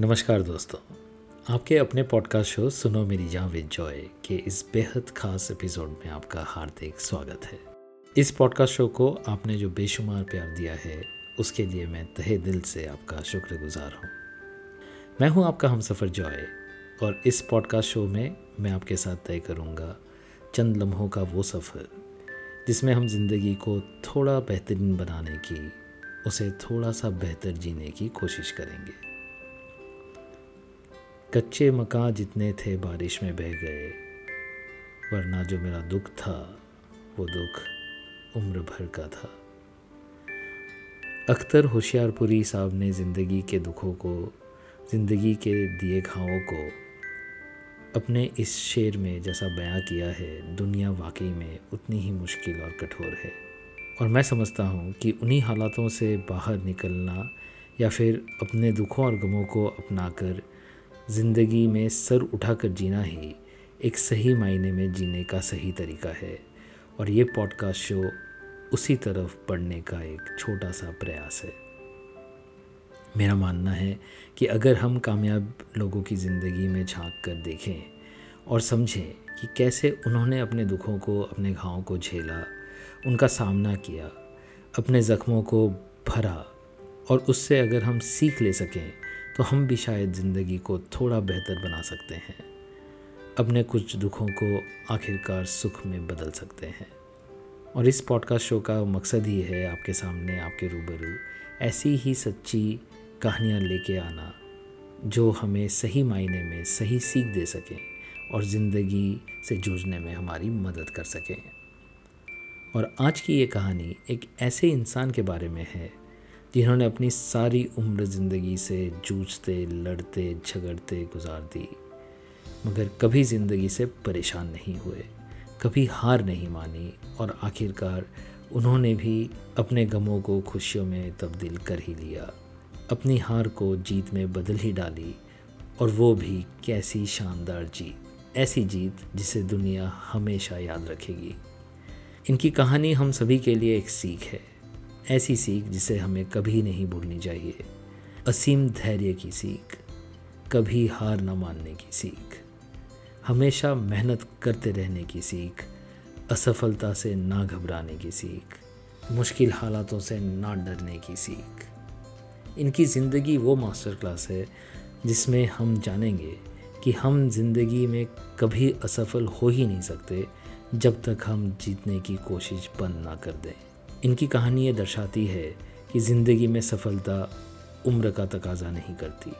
नमस्कार दोस्तों। आपके अपने पॉडकास्ट शो सुनो मेरी जहाँ विद जॉय के इस बेहद खास एपिसोड में आपका हार्दिक स्वागत है। इस पॉडकास्ट शो को आपने जो बेशुमार प्यार दिया है, उसके लिए मैं तहे दिल से आपका शुक्रगुजार हूँ। मैं हूँ आपका हम सफ़र जॉय और इस पॉडकास्ट शो में मैं आपके साथ तय करूँगा चंद लम्हों का वो सफ़र, जिसमें हम ज़िंदगी को थोड़ा बेहतरीन बनाने की, उसे थोड़ा सा बेहतर जीने की कोशिश करेंगे। कच्चे मकान जितने थे बारिश में बह गए, वरना जो मेरा दुख था, वो दुख उम्र भर का था। अख्तर होशियारपुरी साहब ने ज़िंदगी के दुखों को, ज़िंदगी के दिए घावों को अपने इस शेर में जैसा बयां किया है, दुनिया वाकई में उतनी ही मुश्किल और कठोर है। और मैं समझता हूँ कि उन्हीं हालातों से बाहर निकलना या फिर अपने दुखों और गमों को अपनाकर ज़िंदगी में सर उठाकर जीना ही एक सही मायने में जीने का सही तरीका है। और ये पॉडकास्ट शो उसी तरफ़ पढ़ने का एक छोटा सा प्रयास है। मेरा मानना है कि अगर हम कामयाब लोगों की ज़िंदगी में झाँक कर देखें और समझें कि कैसे उन्होंने अपने दुखों को, अपने घावों को झेला, उनका सामना किया, अपने ज़ख्मों को भरा और उससे अगर हम सीख ले सकें तो हम भी शायद ज़िंदगी को थोड़ा बेहतर बना सकते हैं। अपने कुछ दुखों को आखिरकार सुख में बदल सकते हैं। और इस पॉडकास्ट शो का मकसद ही है आपके सामने, आपके रूबरू ऐसी ही सच्ची कहानियाँ लेके आना, जो हमें सही मायने में सही सीख दे सकें और ज़िंदगी से जूझने में हमारी मदद कर सकें। और आज की ये कहानी एक ऐसे इंसान के बारे में है जिन्होंने अपनी सारी उम्र ज़िंदगी से जूझते, लड़ते, झगड़ते गुजार दी। मगर कभी ज़िंदगी से परेशान नहीं हुए, कभी हार नहीं मानी और आखिरकार उन्होंने भी अपने गमों को खुशियों में तब्दील कर ही लिया। अपनी हार को जीत में बदल ही डाली और वो भी कैसी शानदार जीत, ऐसी जीत जिसे दुनिया हमेशा याद रखेगी। इनकी कहानी हम सभी के लिए एक सीख है। ऐसी सीख जिसे हमें कभी नहीं भूलनी चाहिए। असीम धैर्य की सीख, कभी हार न मानने की सीख। हमेशा मेहनत करते रहने की सीख, असफलता से ना घबराने की सीख, मुश्किल हालातों से ना डरने की सीख। इनकी ज़िंदगी वो मास्टर क्लास है जिसमें हम जानेंगे कि हम ज़िंदगी में कभी असफल हो ही नहीं सकते जब तक हम जीतने की कोशिश बंद ना कर दें। इनकी कहानी ये दर्शाती है कि ज़िंदगी में सफलता उम्र का तकाजा नहीं करती।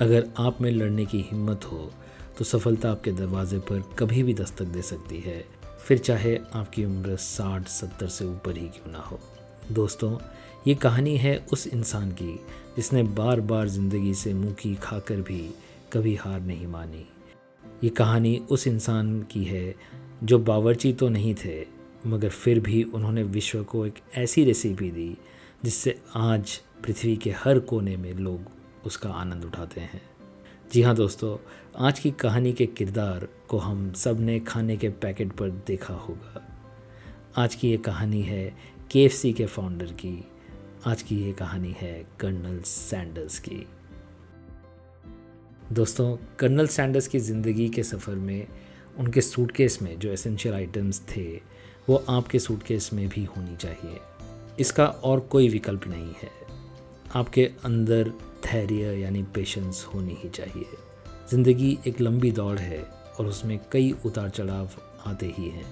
अगर आप में लड़ने की हिम्मत हो तो सफलता आपके दरवाजे पर कभी भी दस्तक दे सकती है। फिर चाहे आपकी उम्र साठ, सत्तर से ऊपर ही क्यों ना हो। दोस्तों, ये कहानी है उस इंसान की जिसने बार बार ज़िंदगी से मुँह की खाकर भी कभी हार नहीं मानी। ये कहानी उस इंसान की है जो बावर्ची तो नहीं थे मगर फिर भी उन्होंने विश्व को एक ऐसी रेसिपी दी, जिससे आज पृथ्वी के हर कोने में लोग उसका आनंद उठाते हैं। जी हाँ दोस्तों, आज की कहानी के किरदार को हम सबने खाने के पैकेट पर देखा होगा। आज की ये कहानी है के के फाउंडर की। आज की ये कहानी है कर्नल सैंडर्स की। दोस्तों, कर्नल सैंडर्स की ज़िंदगी के सफ़र में उनके सूटकेस में जो एसेंशियल आइटम्स थे वो आपके सूटकेस में भी होनी चाहिए। इसका और कोई विकल्प नहीं है। आपके अंदर धैर्य यानी पेशेंस होनी ही चाहिए। ज़िंदगी एक लंबी दौड़ है और उसमें कई उतार चढ़ाव आते ही हैं।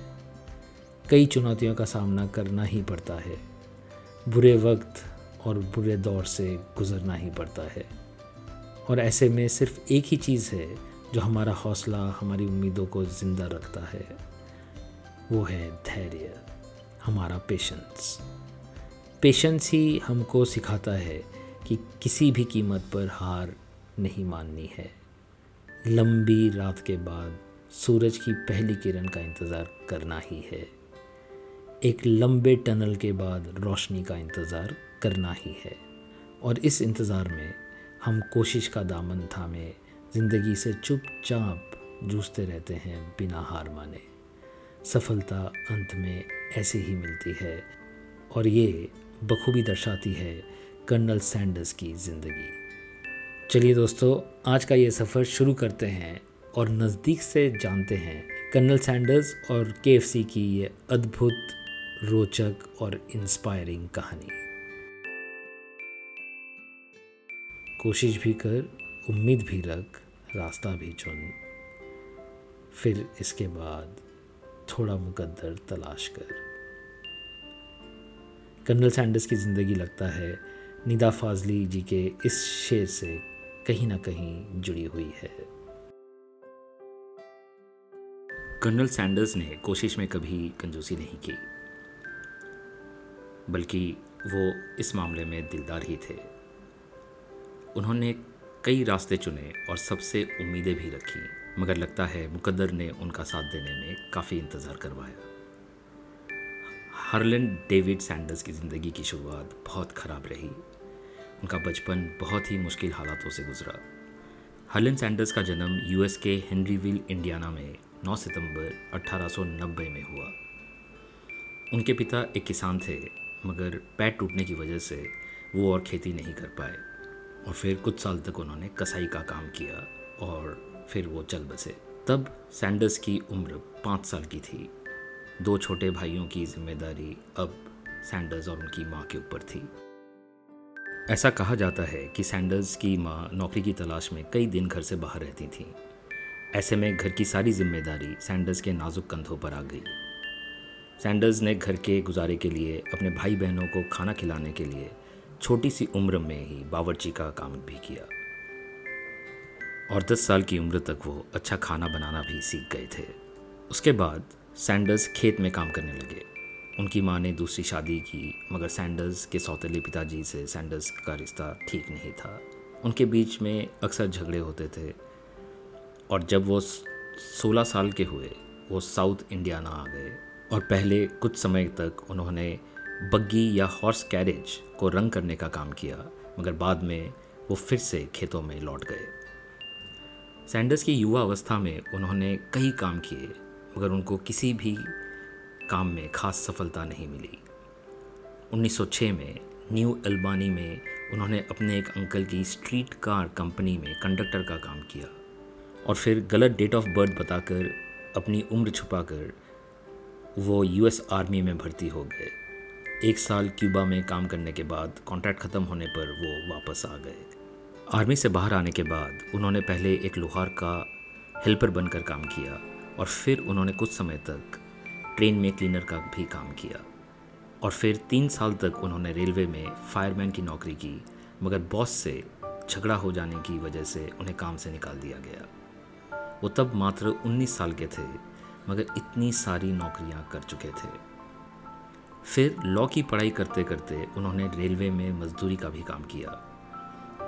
कई चुनौतियों का सामना करना ही पड़ता है। बुरे वक्त और बुरे दौर से गुज़रना ही पड़ता है। और ऐसे में सिर्फ़ एक ही चीज़ है जो हमारा हौसला, हमारी उम्मीदों को ज़िंदा रखता है। वो है धैर्य, हमारा पेशेंस पेशेंस ही हमको सिखाता है कि किसी भी कीमत पर हार नहीं माननी है। लंबी रात के बाद सूरज की पहली किरण का इंतज़ार करना ही है। एक लंबे टनल के बाद रोशनी का इंतज़ार करना ही है। और इस इंतज़ार में हम कोशिश का दामन थामे, ज़िंदगी से चुपचाप जूझते रहते हैं बिना हार माने। सफलता अंत में ऐसे ही मिलती है। और ये बखूबी दर्शाती है कर्नल सैंडर्स की ज़िंदगी। चलिए दोस्तों, आज का ये सफ़र शुरू करते हैं और नज़दीक से जानते हैं कर्नल सैंडर्स और के की ये अद्भुत, रोचक और इंस्पायरिंग कहानी। कोशिश भी कर, उम्मीद भी रख, रास्ता भी चुन। फिर इसके बाद थोड़ा मुकद्दर तलाश कर। कर्नल सैंडर्स की ज़िंदगी लगता है, निदा फाजली जी के इस शेर से कहीं ना कहीं जुड़ी हुई है। कर्नल सैंडर्स ने कोशिश में कभी कंजूसी नहीं की, बल्कि वो इस मामले में दिलदार ही थे। उन्होंने कई रास्ते चुने और सबसे उम्मीदें भी रखी। मगर लगता है मुकद्दर ने उनका साथ देने में काफ़ी इंतज़ार करवाया। हार्लन डेविड सैंडर्स की ज़िंदगी की शुरुआत बहुत ख़राब रही। उनका बचपन बहुत ही मुश्किल हालातों से गुजरा। हलन सैंडर्स का जन्म यूएस के हेनरीविल, इंडियाना में 9 सितंबर 1890 में हुआ। उनके पिता एक किसान थे, मगर पैर टूटने की वजह से वो और खेती नहीं कर पाए। और फिर कुछ साल तक उन्होंने कसाई का काम किया और फिर वो चल बसे। तब सैंडर्स की उम्र पाँच साल की थी। दो छोटे भाइयों की ज़िम्मेदारी अब सैंडर्स और उनकी माँ के ऊपर थी। ऐसा कहा जाता है कि सैंडर्स की माँ नौकरी की तलाश में कई दिन घर से बाहर रहती थीं। ऐसे में घर की सारी ज़िम्मेदारी सैंडर्स के नाजुक कंधों पर आ गई। सैंडर्स ने घर के गुजारे के लिए, अपने भाई बहनों को खाना खिलाने के लिए छोटी सी उम्र में ही बावर्ची का काम भी किया। और दस साल की उम्र तक वो अच्छा खाना बनाना भी सीख गए थे। उसके बाद सैंडर्स खेत में काम करने लगे। उनकी माँ ने दूसरी शादी की, मगर सैंडर्स के सौतेले पिताजी से सैंडर्स का रिश्ता ठीक नहीं था। उनके बीच में अक्सर झगड़े होते थे। और जब वो सोलह साल के हुए, वो साउथ इंडिया इंडियाना आ गए। और पहले कुछ समय तक उन्होंने बग्गी या हॉर्स कैरेज को रंग करने का काम किया, मगर बाद में वो फिर से खेतों में लौट गए। सैंडर्स की युवा अवस्था में उन्होंने कई काम किए, मगर उनको किसी भी काम में खास सफलता नहीं मिली। 1906 में न्यू एल्बानी में उन्होंने अपने एक अंकल की स्ट्रीट कार कंपनी में कंडक्टर का काम किया, और फिर गलत डेट ऑफ़ बर्थ बताकर अपनी उम्र छुपाकर वो यूएस आर्मी में भर्ती हो गए। एक साल क्यूबा में काम करने के बाद कॉन्ट्रैक्ट ख़त्म होने पर वो वापस आ गए। आर्मी से बाहर आने के बाद उन्होंने पहले एक लोहार का हेल्पर बनकर काम किया और फिर उन्होंने कुछ समय तक ट्रेन में क्लीनर का भी काम किया। और फिर तीन साल तक उन्होंने रेलवे में फायरमैन की नौकरी की, मगर बॉस से झगड़ा हो जाने की वजह से उन्हें काम से निकाल दिया गया। वो तब मात्र 19 साल के थे, मगर इतनी सारी नौकरियाँ कर चुके थे। फिर लॉ की पढ़ाई करते करते उन्होंने रेलवे में मजदूरी का भी काम किया।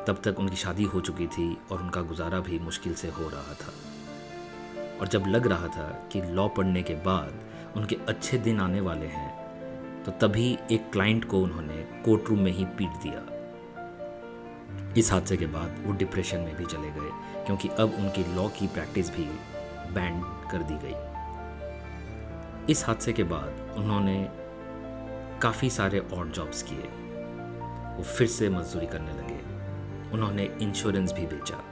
तब तक उनकी शादी हो चुकी थी और उनका गुजारा भी मुश्किल से हो रहा था। और जब लग रहा था कि लॉ पढ़ने के बाद उनके अच्छे दिन आने वाले हैं तो तभी एक क्लाइंट को उन्होंने कोर्ट रूम में ही पीट दिया। इस हादसे के बाद वो डिप्रेशन में भी चले गए, क्योंकि अब उनकी लॉ की प्रैक्टिस भी बैंड कर दी गई। इस हादसे के बाद उन्होंने काफ़ी सारे और जॉब्स किए। वो फिर से मजदूरी करने लगे। उन्होंने इंश्योरेंस भी बेचा।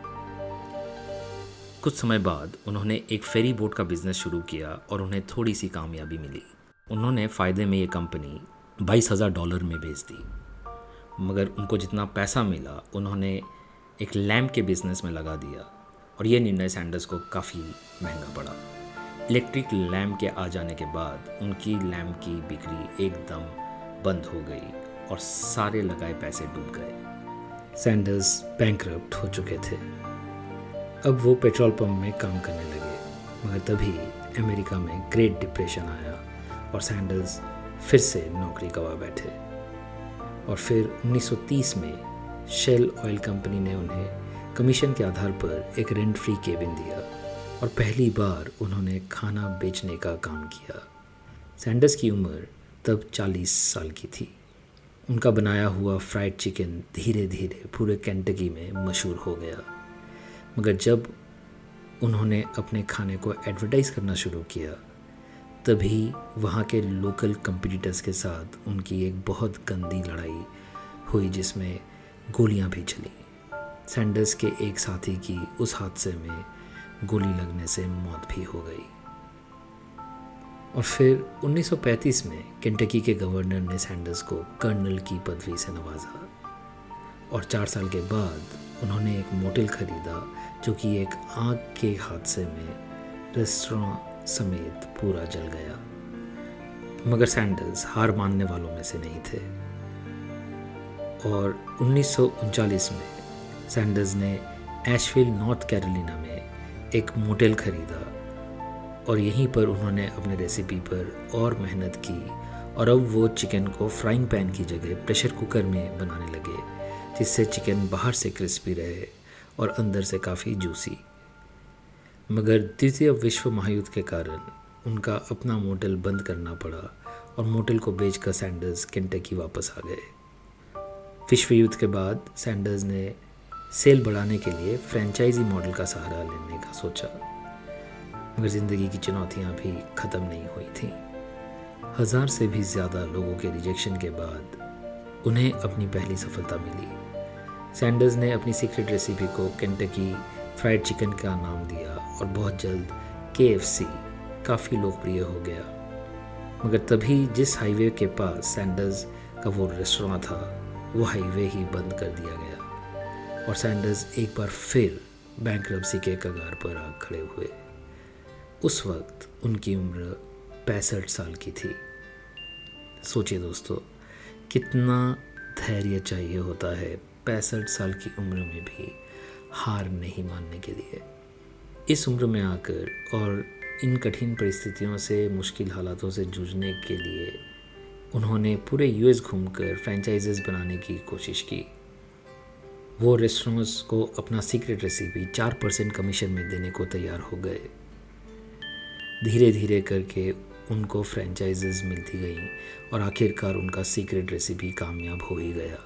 कुछ समय बाद उन्होंने एक फेरी बोट का बिज़नेस शुरू किया और उन्हें थोड़ी सी कामयाबी मिली। उन्होंने फ़ायदे में ये कंपनी बाईस हज़ार डॉलर में बेच दी। मगर उनको जितना पैसा मिला, उन्होंने एक लैम्प के बिज़नेस में लगा दिया और ये निर्णय सैंडर्स को काफ़ी महँगा पड़ा। इलेक्ट्रिक लैम्प के आ जाने के बाद उनकी लैम्प की बिक्री एकदम बंद हो गई और सारे लगाए पैसे डूब गए। सैंडर्स बैंक हो चुके थे। अब वो पेट्रोल पंप में काम करने लगे, मगर तभी अमेरिका में ग्रेट डिप्रेशन आया और सैंडल्स फिर से नौकरी गवा बैठे। और फिर 1930 में शेल ऑयल कंपनी ने उन्हें कमीशन के आधार पर एक रेंट फ्री केबिन दिया और पहली बार उन्होंने खाना बेचने का काम किया। सैंडर्स की उम्र तब 40 साल की थी। उनका बनाया हुआ फ्राइड चिकन धीरे धीरे पूरे कैंटकी में मशहूर हो गया। मगर जब उन्होंने अपने खाने को एडवर्टाइज़ करना शुरू किया, तभी वहाँ के लोकल कंपिटिटर्स के साथ उनकी एक बहुत गंदी लड़ाई हुई जिसमें गोलियाँ भी चली। सैंडर्स के एक साथी की उस हादसे में गोली लगने से मौत भी हो गई। और फिर 1935 में केंटकी के गवर्नर ने सैंडर्स को कर्नल की पदवी से नवाजा। और चार साल के बाद उन्होंने एक मोटेल खरीदा, जो कि एक आग के हादसे में रेस्टोरेंट समेत पूरा जल गया। मगर सैंडर्स हार मानने वालों में से नहीं थे। और उन्नीस में सैंडर्स ने एशविल नॉर्थ कैरोलिना में एक मोटेल खरीदा और यहीं पर उन्होंने अपने रेसिपी पर और मेहनत की और अब वो चिकन को फ्राइंग पैन की जगह प्रेशर कुकर में बनाने लगे, जिससे चिकन बाहर से क्रिस्पी रहे और अंदर से काफ़ी जूसी मगर द्वितीय विश्व महायुद्ध के कारण उनका अपना मोटल बंद करना पड़ा और मोटल को बेचकर सैंडर्स केंटकी वापस आ गए। विश्व युद्ध के बाद सैंडर्स ने सेल बढ़ाने के लिए फ्रेंचाइजी मॉडल का सहारा लेने का सोचा। मगर ज़िंदगी की चुनौतियाँ भी ख़त्म नहीं हुई थी। हज़ार से भी ज़्यादा लोगों के रिजेक्शन के बाद उन्हें अपनी पहली सफलता मिली। सैंडर्स ने अपनी सीक्रेट रेसिपी को केंटकी फ्राइड चिकन का नाम दिया और बहुत जल्द के काफ़ी लोकप्रिय हो गया। मगर तभी जिस हाईवे के पास सैंडर्स का वो रेस्टोरेंट था, वो हाईवे ही बंद कर दिया गया। और सैंडर्स एक बार फिर बैंक के कगार पर आ खड़े हुए। उस वक्त उनकी उम्र पैंसठ साल की थी। सोचिए दोस्तों, कितना धैर्य चाहिए होता है पैंसठ साल की उम्र में भी हार नहीं मानने के लिए। इस उम्र में आकर और इन कठिन परिस्थितियों से, मुश्किल हालातों से जूझने के लिए उन्होंने पूरे यूएस घूमकर फ्रेंचाइजेस बनाने की कोशिश की। वो रेस्टोरेंट्स को अपना सीक्रेट रेसिपी चार परसेंट कमीशन में देने को तैयार हो गए। धीरे धीरे करके उनको फ्रेंचाइजेस मिलती गई और आखिरकार उनका सीक्रेट रेसिपी कामयाब हो ही गया।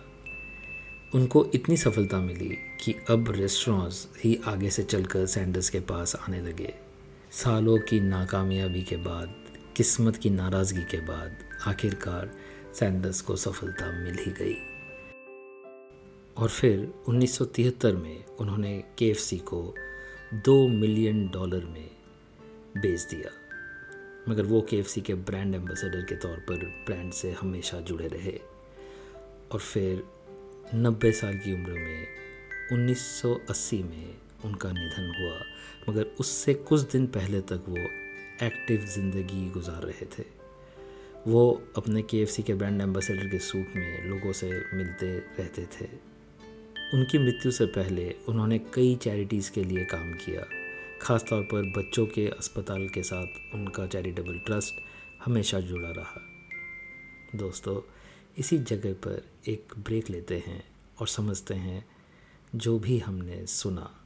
उनको इतनी सफलता मिली कि अब रेस्टोरेंट्स ही आगे से चलकर सैंडर्स के पास आने लगे। सालों की नाकामयाबी के बाद, किस्मत की नाराज़गी के बाद आखिरकार सैंडर्स को सफलता मिल ही गई। और फिर 1973 में उन्होंने के को दो मिलियन डॉलर में बेच दिया। मगर वो के के ब्रांड एम्बेसडर के तौर पर ब्रांड से हमेशा जुड़े रहे। और फिर नब्बे साल की उम्र में 1980 में उनका निधन हुआ। मगर उससे कुछ दिन पहले तक वो एक्टिव ज़िंदगी गुजार रहे थे। वो अपने के के ब्रांड एम्बेसडर के सूट में लोगों से मिलते रहते थे। उनकी मृत्यु से पहले उन्होंने कई चैरिटीज़ के लिए काम किया। ख़ास तौर पर बच्चों के अस्पताल के साथ उनका चैरिटेबल ट्रस्ट हमेशा जुड़ा रहा। दोस्तों, इसी जगह पर एक ब्रेक लेते हैं और समझते हैं जो भी हमने सुना।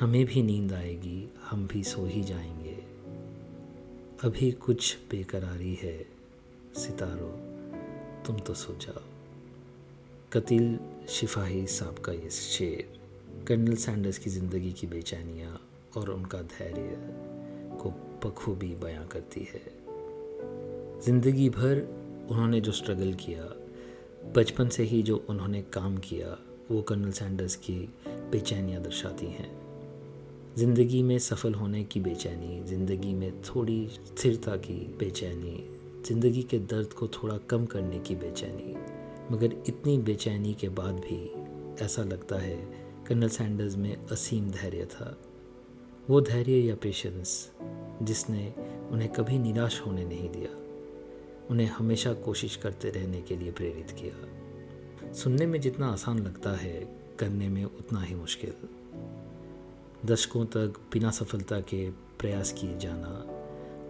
हमें भी नींद आएगी, हम भी सो ही जाएँगे। अभी कुछ बेकरारी है, सितारों, तुम तो सो जाओ। कतिल शिफाही साहब का ये शेर। कर्नल सैंडर्स की ज़िंदगी की बेचैनियाँ और उनका धैर्य को बखूबी बयां करती है। ज़िंदगी भर उन्होंने जो स्ट्रगल किया, बचपन से ही जो उन्होंने काम किया, वो कर्नल सैंडर्स की बेचैनियाँ दर्शाती हैं। ज़िंदगी में सफल होने की बेचैनी, ज़िंदगी में थोड़ी स्थिरता की बेचैनी, ज़िंदगी के दर्द को थोड़ा कम करने की बेचैनी, मगर इतनी बेचैनी के बाद भी ऐसा लगता है कर्नल सैंडर्स में असीम धैर्य था। वो धैर्य या पेशेंस जिसने उन्हें कभी निराश होने नहीं दिया, उन्हें हमेशा कोशिश करते रहने के लिए प्रेरित किया। सुनने में जितना आसान लगता है, करने में उतना ही मुश्किल। दशकों तक बिना सफलता के प्रयास किए जाना,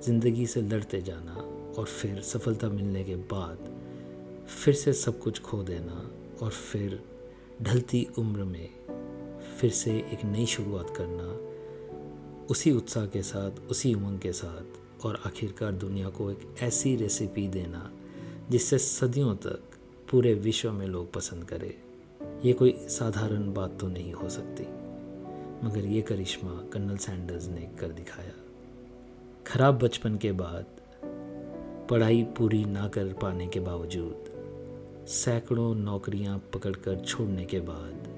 ज़िंदगी से लड़ते जाना और फिर सफलता मिलने के बाद फिर से सब कुछ खो देना और फिर ढलती उम्र में फिर से एक नई शुरुआत करना, उसी उत्साह के साथ, उसी उमंग के साथ और आखिरकार दुनिया को एक ऐसी रेसिपी देना जिससे सदियों तक पूरे विश्व में लोग पसंद करें। ये कोई साधारण बात तो नहीं हो सकती। मगर ये करिश्मा कर्नल सैंडर्स ने कर दिखाया। खराब बचपन के बाद पढ़ाई पूरी ना कर पाने के बावजूद सैकड़ों नौकरियाँ पकड़कर छोड़ने के बाद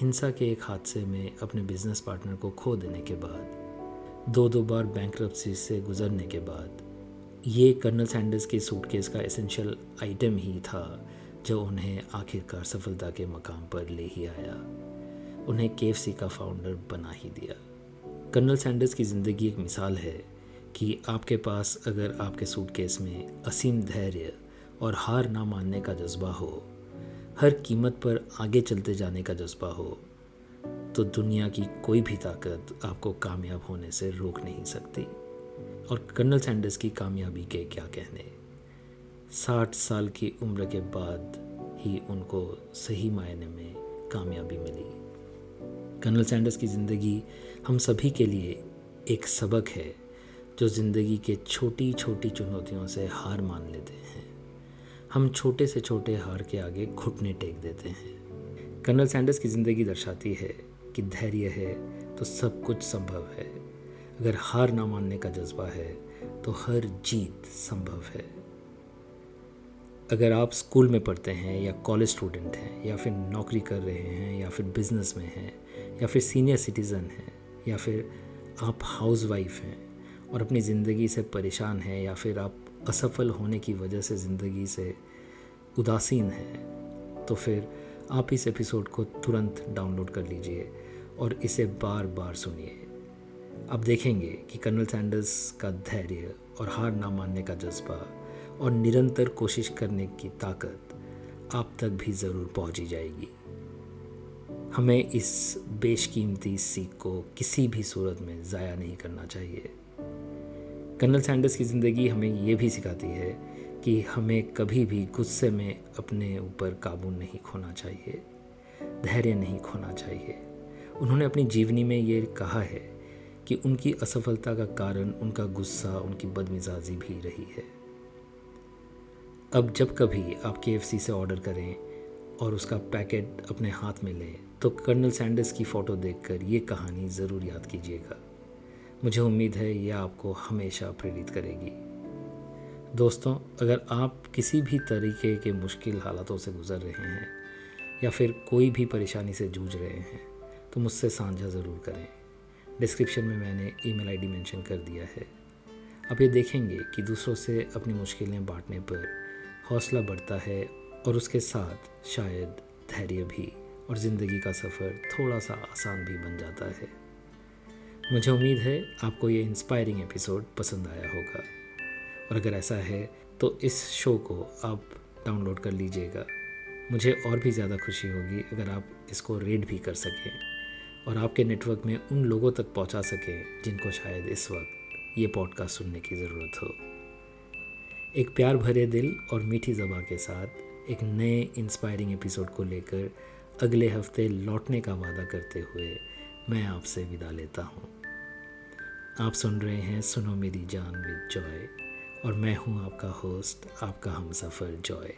हिंसा के एक हादसे में अपने बिज़नेस पार्टनर को खो देने के बाद दो दो बार बैंक से गुजरने के बाद, ये कर्नल सैंडर्स के सूटकेस का एसेंशियल आइटम ही था, जो उन्हें आखिरकार सफलता के मकाम पर ले ही आया। उन्हें के का फाउंडर बना ही दिया। कर्नल सैंडर्स की ज़िंदगी एक मिसाल है कि आपके पास अगर आपके सूटकेस में असीम धैर्य और हार ना मानने का जज्बा हो हर कीमत पर आगे चलते जाने का जज्बा हो तो दुनिया की कोई भी ताकत आपको कामयाब होने से रोक नहीं सकती। और कर्नल सैंडर्स की कामयाबी के क्या कहने? साठ साल की उम्र के बाद ही उनको सही मायने में कामयाबी मिली। कर्नल सैंडर्स की ज़िंदगी हम सभी के लिए एक सबक है, जो ज़िंदगी के छोटी छोटी चुनौतियों से हार मान लेते हैं। हम छोटे से छोटे हार के आगे घुटने टेक देते हैं। कर्नल सैंडर्स की ज़िंदगी दर्शाती है कि धैर्य है तो सब कुछ संभव है। अगर हार ना मानने का जज्बा है तो हर जीत संभव है। अगर आप स्कूल में पढ़ते हैं या कॉलेज स्टूडेंट हैं, या फिर नौकरी कर रहे हैं, या फिर बिज़नेस में हैं, या फिर सीनियर सिटीज़न हैं, या फिर आप हाउस वाइफ हैं और अपनी ज़िंदगी से परेशान हैं, या फिर आप असफल होने की वजह से ज़िंदगी से उदासीन है तो फिर आप इस एपिसोड को तुरंत डाउनलोड कर लीजिए और इसे बार बार सुनिए। आप देखेंगे कि कर्नल सैंडर्स का धैर्य और हार ना मानने का जज्बा और निरंतर कोशिश करने की ताकत आप तक भी ज़रूर पहुँची जाएगी। हमें इस बेशकीमती सीख को किसी भी सूरत में ज़ाया नहीं करना चाहिए। कर्नल सैंडर्स की ज़िंदगी हमें ये भी सिखाती है कि हमें कभी भी गुस्से में अपने ऊपर काबू नहीं खोना चाहिए, धैर्य नहीं खोना चाहिए। उन्होंने अपनी जीवनी में ये कहा है कि उनकी असफलता का कारण उनका गुस्सा, उनकी बदमिजाजी भी रही है। अब जब कभी आप के से ऑर्डर करें और उसका पैकेट अपने हाथ में लें तो कर्नल सैंडर्स की फ़ोटो देखकर ये कहानी ज़रूर याद कीजिएगा। मुझे उम्मीद है यह आपको हमेशा प्रेरित करेगी। दोस्तों, अगर आप किसी भी तरीके के मुश्किल हालातों से गुज़र रहे हैं, या फिर कोई भी परेशानी से जूझ रहे हैं तो मुझसे साझा ज़रूर करें। डिस्क्रिप्शन में मैंने ईमेल आईडी मेंशन कर दिया है। आप ये देखेंगे कि दूसरों से अपनी मुश्किलें बांटने पर हौसला बढ़ता है और उसके साथ शायद धैर्य भी और ज़िंदगी का सफ़र थोड़ा सा आसान भी बन जाता है। मुझे उम्मीद है आपको ये इंस्पायरिंग एपिसोड पसंद आया होगा। और अगर ऐसा है तो इस शो को आप डाउनलोड कर लीजिएगा। मुझे और भी ज़्यादा खुशी होगी अगर आप इसको रेड भी कर सकें और आपके नेटवर्क में उन लोगों तक पहुँचा सकें जिनको शायद इस वक्त ये पॉडकास्ट सुनने की ज़रूरत हो। एक प्यार भरे दिल और मीठी ज़बा के साथ एक नए इंस्पायरिंग एपिसोड को लेकर अगले हफ़्ते लौटने का वादा करते हुए मैं आपसे विदा लेता हूँ। आप सुन रहे हैं सुनो मेरी जान विद जॉय, और मैं हूँ आपका होस्ट, आपका हम सफ़र जॉय।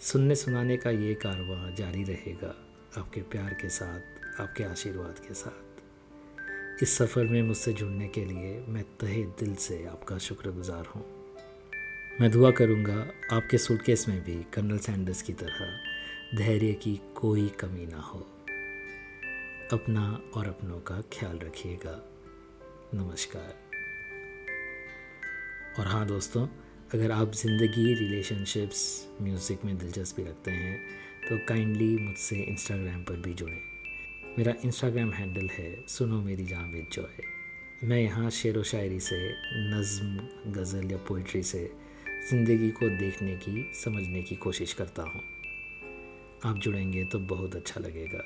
सुनने सुनाने का ये कारवा जारी रहेगा आपके प्यार के साथ, आपके आशीर्वाद के साथ। इस सफ़र में मुझसे जुड़ने के लिए मैं तहे दिल से आपका शुक्रगुजार हूँ। मैं दुआ करूँगा आपके सूटकेस में भी कर्नल सैंडर्स की तरह धैर्य की कोई कमी ना हो। अपना और अपनों का ख्याल रखिएगा। नमस्कार। और हाँ दोस्तों, अगर आप ज़िंदगी रिलेशनशिप्स म्यूज़िक में दिलचस्पी रखते हैं तो काइंडली मुझसे इंस्टाग्राम पर भी जुड़ें। मेरा इंस्टाग्राम हैंडल है सुनो मेरी जहाँ विद जॉय मैं यहाँ शेर व शायरी से, नज़म, गज़ल या पोइट्री से ज़िंदगी को देखने की, समझने की कोशिश करता हूँ। आप जुड़ेंगे तो बहुत अच्छा लगेगा।